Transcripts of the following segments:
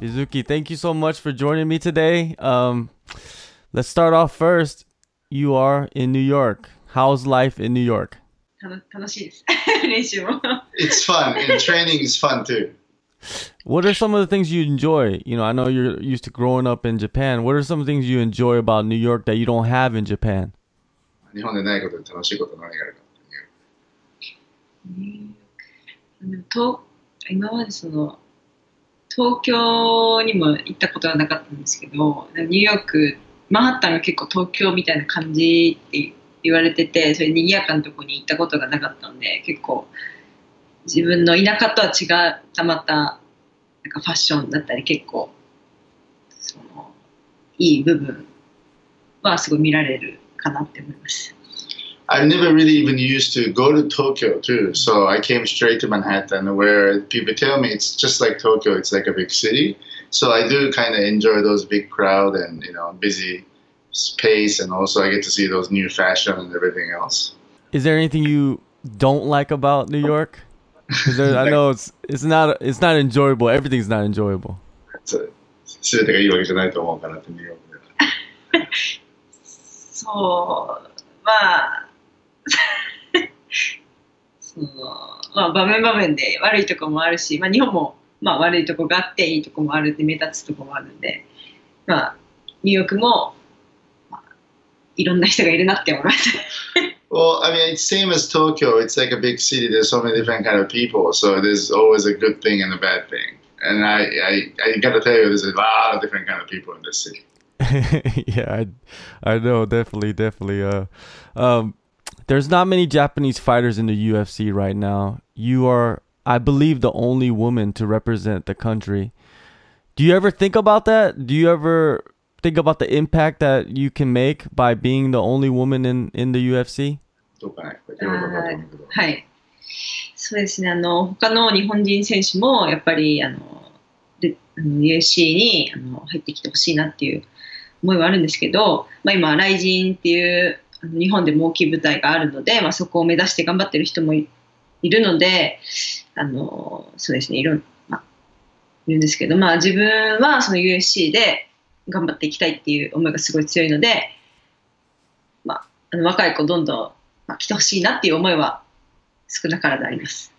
Mizuki, thank you so much for joining me today. Um, let's start off first. You are in New York. How's life in New York? 楽楽しいです。練習も。 It's fun, and training is fun too. What are some of the things you enjoy? You know, I know you're used to growing up in Japan. What are some things you enjoy about New York that you don't have in Japan? 日本でないことで楽しいこと何があるかっていう。でもと今までその 東京にも行ったことはなかったんですけどニューヨークマンハッタンが結構東京みたいな感じって言われててそれ賑やかなとこに行ったことがなかったんで結構自分の田舎とは違ったまたなんかファッションだったり結構そのいい部分はすごい見られるかなって思います。I've never really even used to go to Tokyo too, so I came straight to Manhattan where people tell me it's just like Tokyo, it's like a big city. So I do kind of enjoy those big crowd and you know busy space, and also I get to see those new fashion and everything else. Is there anything you don't like about New York? 'Cause there- I know it's it's not it's not enjoyable. Everything's not enjoyable. そう全てがいいわけじゃないと思うからってニューヨークでは。そう、まあ、 そのまあ、場面場面で悪いところもあるし、まあ、日本も、まあ、悪いところがあっていいところもあるって目立つところもあるんで、まあ、ニューヨークも、まあ、いろんな人がいるなって思います。Well, I mean, it's same as Tokyo. It's like a big city. There's so many different kind of people. So there's always a good thing and a bad thing. And I, I, I gotta tell you, there's a lot of different kind of people in this city. yeah, I, I know, definitely, definitely. Uh, um, there's not many Japanese fighters in the UFC right now. You are, I believe, the only woman to represent the country. Do you ever think about that? Do you ever think about the impact that you can make by being the only woman in in the UFC? どうかね。これどうかと思うけどはい。そうですね、あの、他の日本人選手も、やっぱり、あの、であの UFC にあの入ってきてほしいなっていう思いはあるんですけど、まあ、今、ライジンっていう、 あの日本でも大きい舞台があるので、まあ、そこを目指して頑張ってる人もいいるので、あの、そうですね、いろん、まあ、いるんですけど、まあ、自分はその UFC で頑張っていきたいっていう思いがすごい強いので、まあ、あの若い子どんどん、まあ、来てほしいなっていう思いは少なからずあります。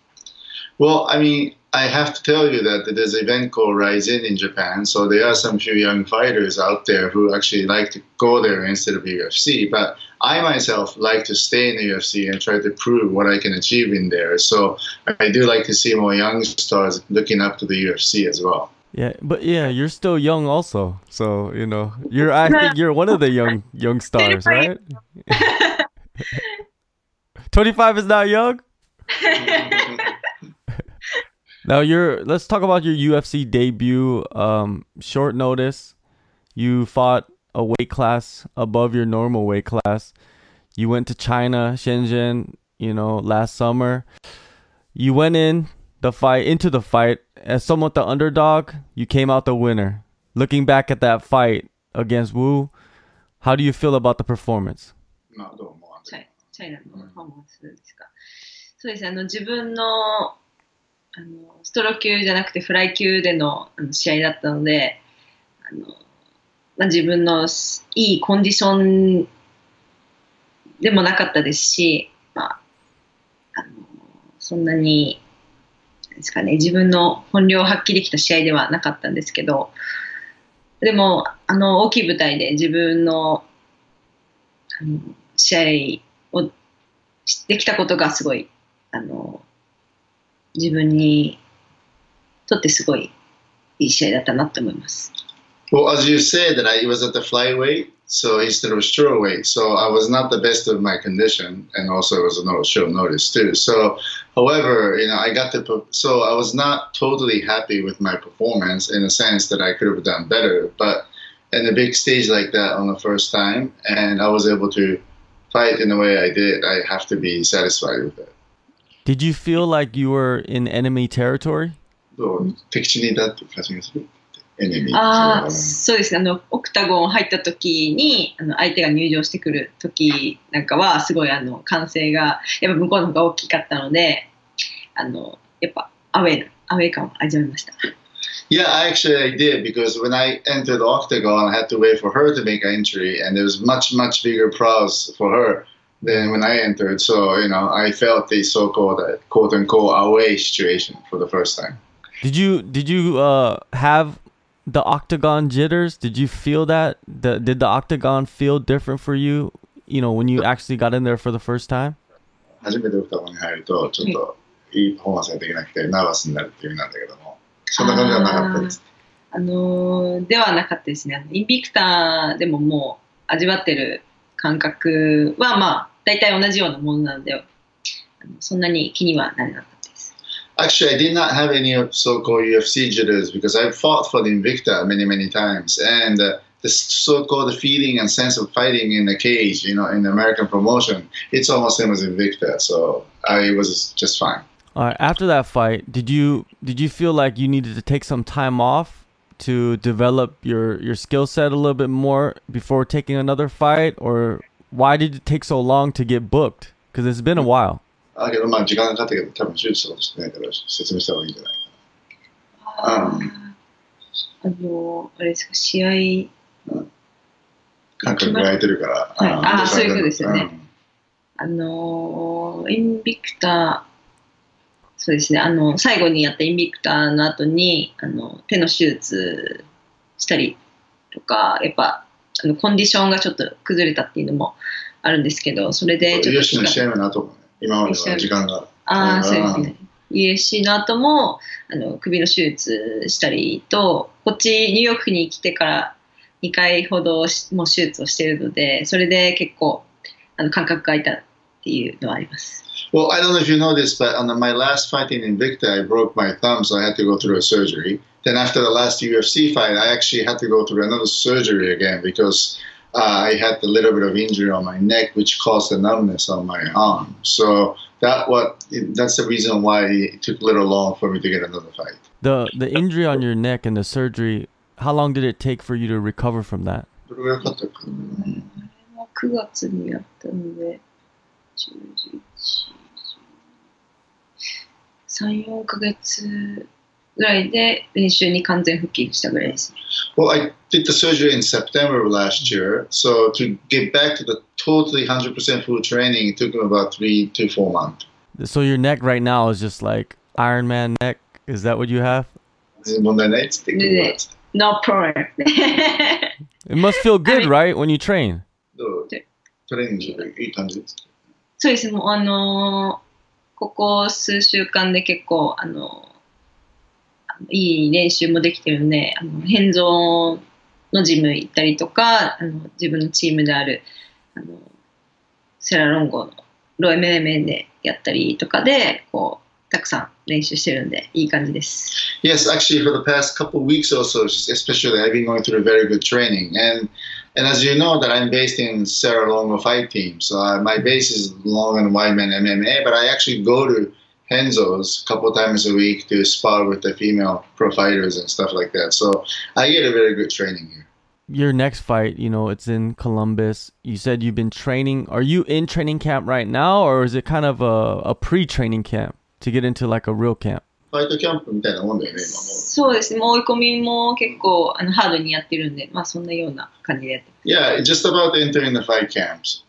Well, I mean, I have to tell you that there's an event called Rising in Japan. So there are some few young fighters out there who actually like to go there instead of UFC. But I myself like to stay in the UFC and try to prove what I can achieve in there. So I do like to see more young stars looking up to the UFC as well. Yeah, but yeah, you're still young also. So, you know, you're I think you're one of the young young stars, right? 25 is not young? Now you're let's talk about your UFC debut. Um short notice. You fought a weight class above your normal weight class. You went to China, Shenzhen, you know, last summer. You went in the fight into the fight as somewhat the underdog. You came out the winner. Looking back at that fight against Wu, how do you feel about the performance? まあどうもチャイチャイナのパフォーマンスですか。そうですね、あの自分のあのストロー級じゃなくてフライ級でのあの試合だったので、あの まあ、自分のいいコンディションでもなかったですし、まあ、あのそんなにですかね、自分の本領を発揮できた試合ではなかったんですけど、でもあの大きい舞台で自分のあの試合をできたことがすごいあの自分にとってすごいいい試合だったなと思います。Well, as you said, that I was at the flyweight, so instead of strawweight, so I was not the best of my condition, and also it was a show notice too. So, however, you know, I got the so I was not totally happy with my performance in the sense that I could have done better, but in a big stage like that on the first time, and I was able to fight in the way I did, I have to be satisfied with it. Did you feel like you were in enemy territory? 또 백신이다 또 エネミーああ、そうですね。あの、オクタゴン入った時に、あの、相手が入場してくる時なんかは、すごいあの、歓声が、やっぱ向こうの方が大きかったので、あの、やっぱ、アウェーな、アウェー感を味わいました。Yeah, actually I did because when I entered the octagon, I had to wait for her to make an entry, and there was much much bigger prize for her than when I entered. So you know, I felt the so-called uh, quote unquote away situation for the first time. Did you did you uh have the octagon jitters? Did you feel that? The, did the octagon feel different for you? You know, when you actually got in there for the first time? 初めてオクタゴンに入るとちょっといいパフォーマンスができなくてナーバスになるっていう意味なんだけども、そんな感じはなかったです。あのーではなかったですね。インビクターでももう味わってる感覚はまあ大体同じようなものなので、そんなに気にはならなかった。Actually, I did not have any so-called UFC jitters because I fought for the Invicta many, many times, and uh, the so-called feeling and sense of fighting in the cage, you know, in the American promotion, it's almost the same as Invicta. So I was just fine. All right. After that fight, did you did you feel like you needed to take some time off to develop your your skill set a little bit more before taking another fight, or why did it take so long to get booked? Because it's been a while. だけど、まあ、時間かかったけど、多分手術とかしてないから説明した方がいいんじゃないああのあれですか、試感覚が空いてるから。はい。ん。あーそういうことですよね。ん。合、あのインビクター、そうですね、あの最後にやったインビクターの後にあの手の手術したりとか、やっぱあのコンディションがちょっと崩れたっていうのもあるんですけど、それでちょっとよしの試合もなと思うね。今までは時間が。ああ、そうですうんね。USC の後もあの首の手術したりと、こっちニューヨークに来てから2回ほどしもう手術をしているので、それで結構あの感覚が空いたっていうのはあります。Well, I don't know if you know this, but on the, my last fight in Invicta, I broke my thumb, so I had to go through a surgery. Then after the last UFC fight, I actually had to go through another surgery again because uh, I had a little bit of injury on my neck, which caused a numbness on my arm. So that what that's the reason why it took a little long for me to get another fight. The the injury on your neck and the surgery. How long did it take for you to recover from that? どれぐらいかかったかな9月にやったので、10、11、3、4ヶ月ぐらいで練習に完全復帰したぐらいです。 Well, I did the surgery in September of last year, so to get back to the totally 100% full training, it took me about three to four months. So your neck right now is just like Iron Man neck. Is that what you have? 問題ないっつって言ってます No problem. It must feel good, I mean- right, when you train? どうトレーニングしていい感じですそうですね、もうあのーここ数週間で結構、あのあの いい練習もできてるんで、あの変造のジム行ったりとか、あの自分のチームであるあのセラロンゴのロイメーメンでやったりとかで、こう、たくさん練習してるんで、いい感じです。Yes, actually, for the past couple of weeks or so, especially, I've been going through very good training. And and as you know, that I'm based in Sarah Longo fight team. So uh, my base is Long and Whiteman MMA, but I actually go to Henzo's a couple times a week to spar with the female pro fighters and stuff like that. So I get a very good training here. Your next fight, you know, it's in Columbus. You said you've been training. Are you in training camp right now, or is it kind of a, a pre-training camp to get into like a real camp? ファイトキャンプみたいなもんだよね、今もう。そうですね、もう追い込みも結構あのハードにやってるんで、まあそんなような感じでやってます。 Yeah, just about entering the fight camps.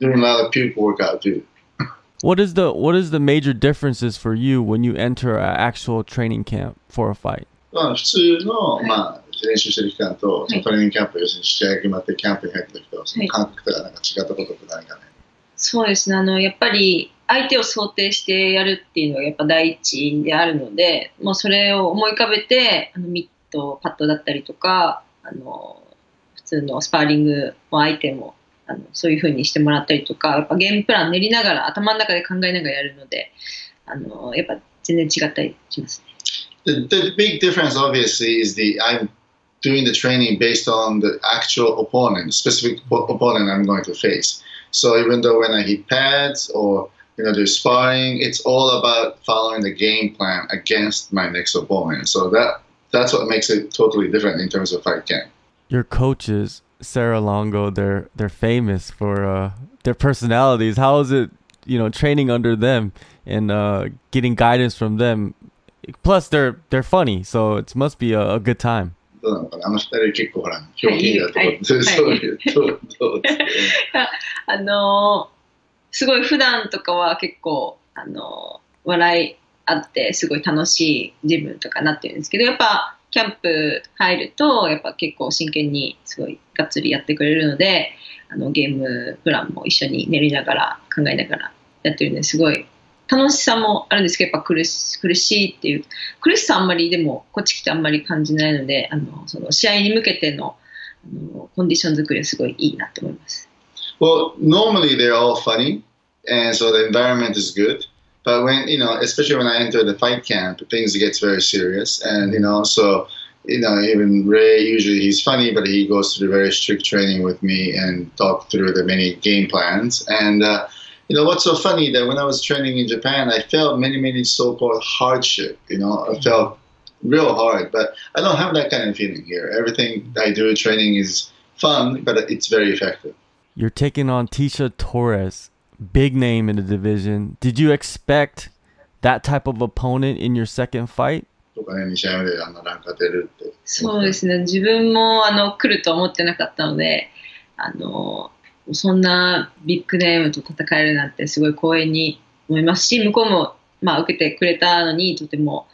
Doing a lot of puke workout too. What is the what is the major differences for you when you enter an actual training camp for a fight? まあ、普通の、まあ、練習してる期間と、はいトレーニングキャンプ、要するに試合が決まってキャンプに入った時と、そのはい感覚とかなんか違ったことって何かね？そうですね、あのやっぱり相手を想定してやるっていうのがやっぱ第一であるので、もうそれを思い浮かべて、あのミット、パッドだったりとか、あの普通のスパーリングも相手もあのそういう風にしてもらったりとか、やっぱゲームプラン練りながら、頭の中で考えながらやるので、あのやっぱ全然違ったりしますね。The, the big difference, obviously, is the I'm doing the training based on the actual opponent, specific op- opponent I'm going to face. So even though when I hit pads or you know do sparring, it's all about following the game plan against my next opponent. So that that's what makes it totally different in terms of fight camp. Your coaches, Sarah Longo, they're they're famous for uh, their personalities. How is it, you know, training under them and uh, getting guidance from them? Plus, they're they're funny, so it must be a, a good time. どうなのかなあの二人結構ほら、ひょうきんだと思って、はいそういう、どう、どうですかあのーすごい普段とかは結構、あのー笑いあってすごい楽しい自分とかなってるんですけどやっぱ キャンプ入るとやっぱ結構真剣にすごいがっつりやってくれるのであのゲームプランも一緒に練りながら考えながらやってるんですごい楽しさもあるんですけどやっぱ苦し苦しいっていう苦しさあんまりでもこっち来てあんまり感じないのであのその試合に向けてのあのコンディション作りはすごいいいなと思います。Well, normally they're all funny, and so the environment is good. But when you know, especially when I enter the fight camp, things gets very serious, and you know, so you know, even Ray usually he's funny, but he goes through very strict training with me and talk through the many game plans. And uh, you know, what's so funny that when I was training in Japan, I felt many, many so-called hardship. You know, I felt real hard, but I don't have that kind of feeling here. Everything I do training is fun, but it's very effective. You're taking on Tisha Torres, big name in the division. Did you expect that type of opponent in your second fight? とかね、2試合目であんなランク当てるって。そうですね、自分もあの来ると思ってなかったので、あのそんなビッグネームと戦えるなんてすごい光栄に思いますし、向こうも、まあ、受けてくれたのにとても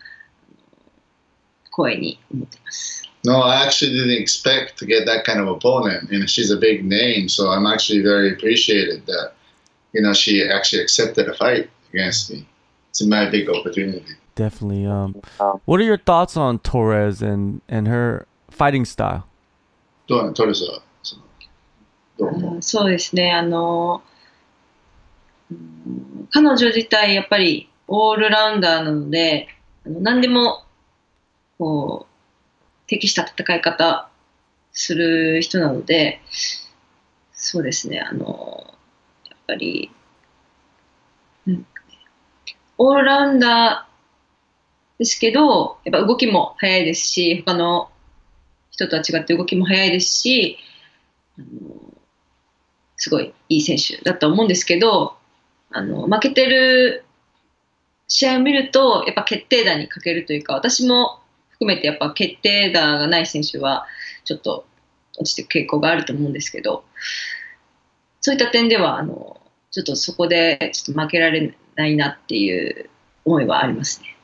光栄に思っています。No, I actually didn't expect to get that kind of opponent. Know, she's a big name, so I'm actually very appreciated that, you know, she actually accepted a fight against me. It's my big opportunity. Definitely. Um, what are your thoughts on Torres and and her fighting style? どうトレスは、そのどうそうですね、あのうん彼女自体やっぱりオールラウンダーなので、あの何でもこう適した戦い方する人なので、そうですね、あのやっぱり、うん。オールラウンダーですけど、やっぱ動きも速いですし、他の人とは違って動きも速いですし、あのすごいいい選手だと思うんですけどあの負けてる試合を見るとやっぱ決定打に欠けるというか私も含めてやっぱ決定打がない選手はちょっと落ちていく傾向があると思うんですけどそういった点ではあのちょっとそこでちょっと負けられないなっていう思いはありますね。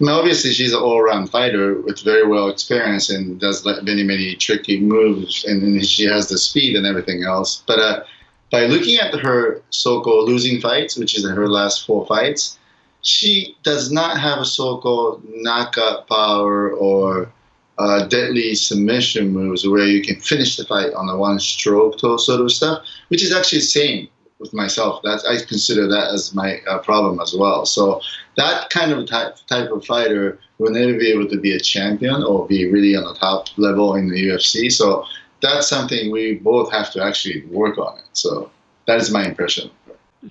Now, obviously, she's an all-round fighter with very well experience and does like many, many tricky moves, and, then she has the speed and everything else. But uh, by looking at her so-called losing fights, which is her last four fights, she does not have a so-called knockout power or uh, deadly submission moves where you can finish the fight on a one-stroke to- sort of stuff, which is actually the same with myself. That's I consider that as my uh, problem as well. So that kind of type, type of fighter will never be able to be a champion or be really on the top level in the UFC. So that's something we both have to actually work on it. So that is my impression.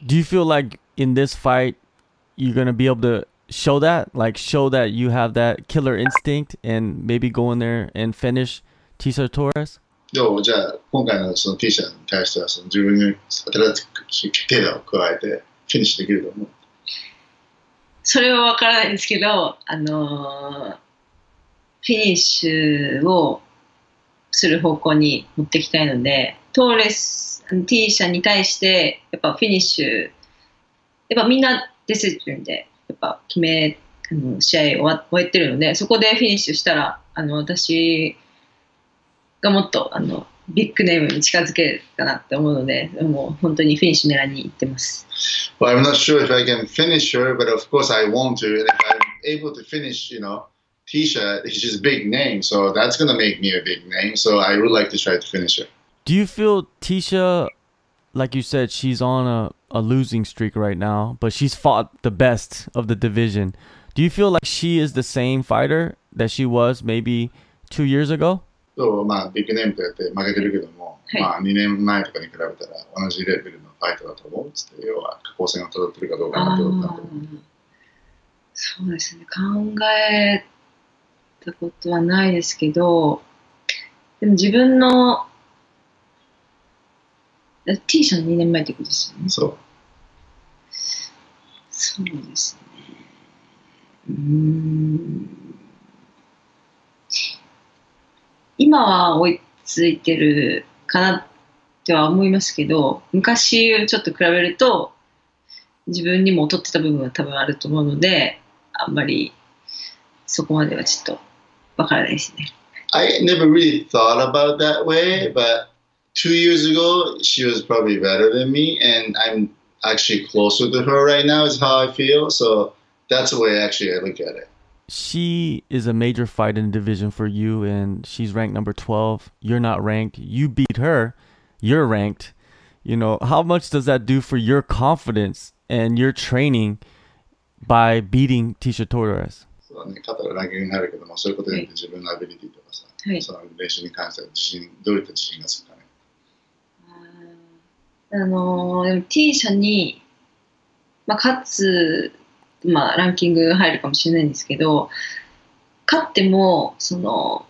Do you feel like in this fight you're gonna be able to show that, like show that you have that killer instinct, and maybe go in there and finish Tisha Torres? どうじゃあ今回のその T 社に対してはその自分に新しい決定打を加えてフィニッシュできると思う。それは分からないんですけど、あのーフィニッシュをする方向に持っていきたいので、トーレス、あの T 社に対して、やっぱフィニッシュ、やっぱみんな出てるんで、やっぱ決め、あの試合終わ終えてるので、そこでフィニッシュしたら、あの私がもっとあのビッグネームに近づけるかなって思うので、もう本当にフィニッシュ狙いに行ってます。 Well, I'm not sure if I can finish her, but of course I want to. And if I'm able to finish, you know, Tisha, she's a big name, so that's going to make me a big name. So I would like to try to finish her. Do you feel Tisha, like you said, she's on a, a losing streak right now, but she's fought the best of the division. Do you feel like she is the same fighter that she was maybe two years ago? とまあ、ビッグネームとやって負けてるけども、はい。まあ、2年前とかに比べたら同じレベルのファイトだと思う。っつって、要は、下降線をたどってるかどうかなってこと。そうです。ね考えたことはないですけどでも自分の T 社の2年前ってことですよね。そう。そうですね。ん今は追いついてるかなっては思いますけど、昔ちょっと比べると、自分にも劣ってた部分は多分あると思うので、あんまりそこまではちょっとわからないですね。I never really thought about that way, but two years ago, she was probably better than me, and I'm actually closer to her right now, is how I feel. So that's the way actually I look at it. She is a major fight in the division for you, and she's ranked number 12. You're not ranked. You beat her. You're ranked. You know, how much does that do for your confidence and your training by beating Tisha Torres? そうだね、勝ったらランキングになるけども、そういうことによって自分のアビリティとかさ、はいその練習に関しては自信、どういった自信がつくかね。あのーでも T 社に、まあ、勝つ、 まあ、ランキング入るかもしれないんですけど、勝っても、その、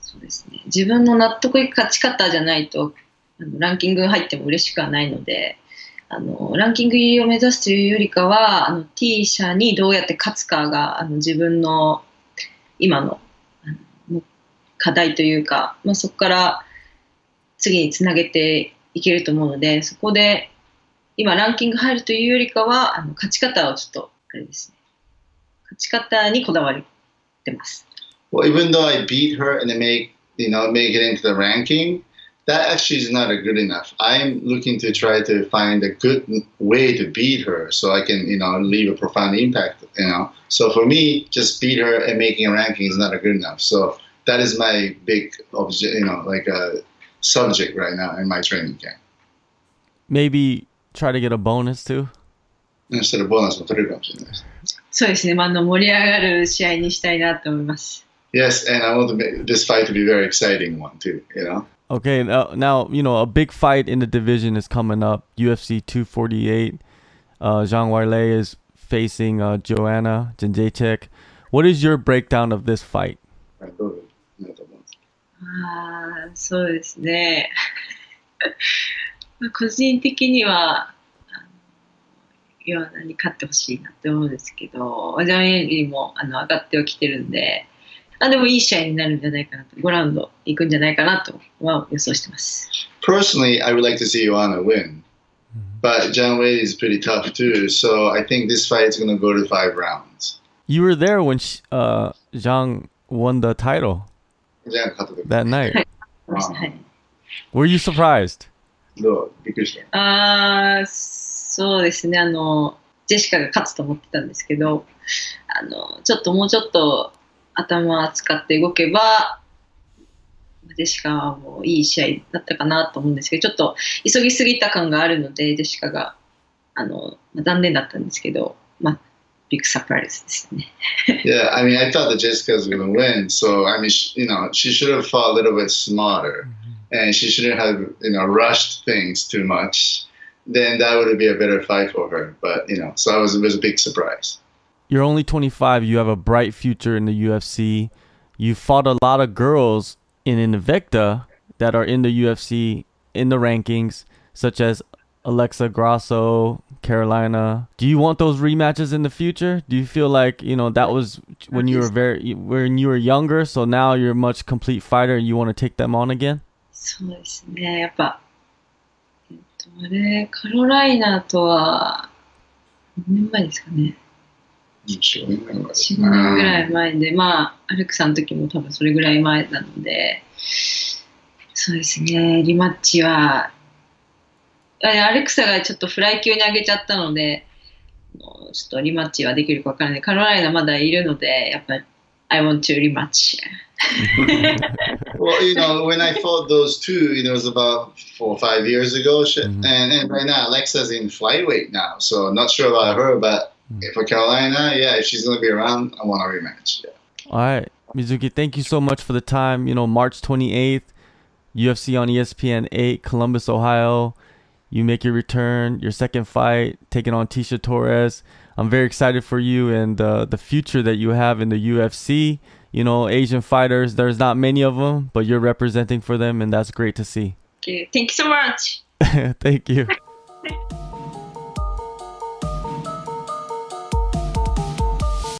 そうですね、自分の納得いく勝ち方じゃないと、あのランキング入っても嬉しくはないので、あのランキング入りを目指すというよりかは、あの T 社にどうやって勝つかがあの自分の今の課題というか、まあ、そこから次につなげていけると思うので、そこで今ランキング入るというよりかは、あの勝ち方をちょっと、あれですね、勝ち方にこだわってます。 Well, even though I beat her and then make you know make it into the ranking, that actually is not a good enough. I'm looking to try to find a good way to beat her so I can you know leave a profound impact. You know, so for me, just beat her and making a ranking is not a good enough. So that is my big object, you know, like a subject right now in my training camp. Maybe try to get a bonus too. そしたらボーナスも取れるかもしれないです。そうですね、まあ、あの盛り上がる試合にしたいなと思います。 Yes, and I want to make this fight to be a very exciting one too. You know. Okay, now, now you know a big fight in the division is coming up. UFC 248. Uh, Zhang Weilei is facing uh, Joanna Jędrzejczyk. What is your breakdown of this fight? はいどうぞなると思うんですああ、そうですね。 まあ個人的には、あのヨアナに勝ってほしいなって思うんですけど、ジャン・エンリーもあの上がってはきてるんで、あでもいい試合になるんじゃないかなと、5ラウンドいくんじゃないかなとは予想してます。Personally, I would like to see Joanna win, but John Wade is pretty tough too. So I think this fight is going to go to five rounds. You were there when sh uh, Zhang won the title that night. はい、Were you surprised? どう？びっくりした。あーそうですねあの、ジェシカが勝つと思ってたんですけど、あのちょっともうちょっと頭使って動けば、ジェシカはもういい試合だったかなと思うんですけど、ちょっと急ぎすぎた感があるので、ジェシカがあのまあ残念だったんですけど、まあ、ビッグサプライズですね。Yeah, I mean, I thought that Jessica was going to win. So I mean, you know, she should have fought a little bit smarter, and she shouldn't have you know rushed things too much. Then that would be a better fight for her. But you know, so I was it was a big surprise. You're only 25. You have a bright future in the UFC. You fought a lot of girls in Invicta that are in the UFC in the rankings, such as Alexa Grasso, Carolina. Do you want those rematches in the future? Do you feel like you know that was when you were very when you were younger, so now you're a much complete fighter and you want to take them on again? そうですね、やっぱ、えっと、あれ、カロライナとは、何年前ですかね。4年ぐらい前4、5年ぐらい前で、まあ、アレクサの時も多分それぐらい前なので、そうですね、リマッチは、あアレクサがちょっとフライ級に上げちゃったので、もうちょっとリマッチはできるかわからない。カロライナまだいるので、やっぱり、I want to rematch. Well, you know, when I fought those two, it was about four or five years ago. Shit. Mhm. And, and right now, Alexa's in flyweight now. So not sure about her, but for Carolina, yeah, if she's going to be around, I want a rematch. Yeah. All right, Mizuki, thank you so much for the time. You know, March 28th, UFC on ESPN 8, Columbus, Ohio. You make your return, your second fight, taking on Tisha Torres. I'm very excited for you and uh, the future that you have in the UFC. You know, Asian fighters, there's not many of them, but you're representing for them, and that's great to see. Okay, Thank you so much! Thank you.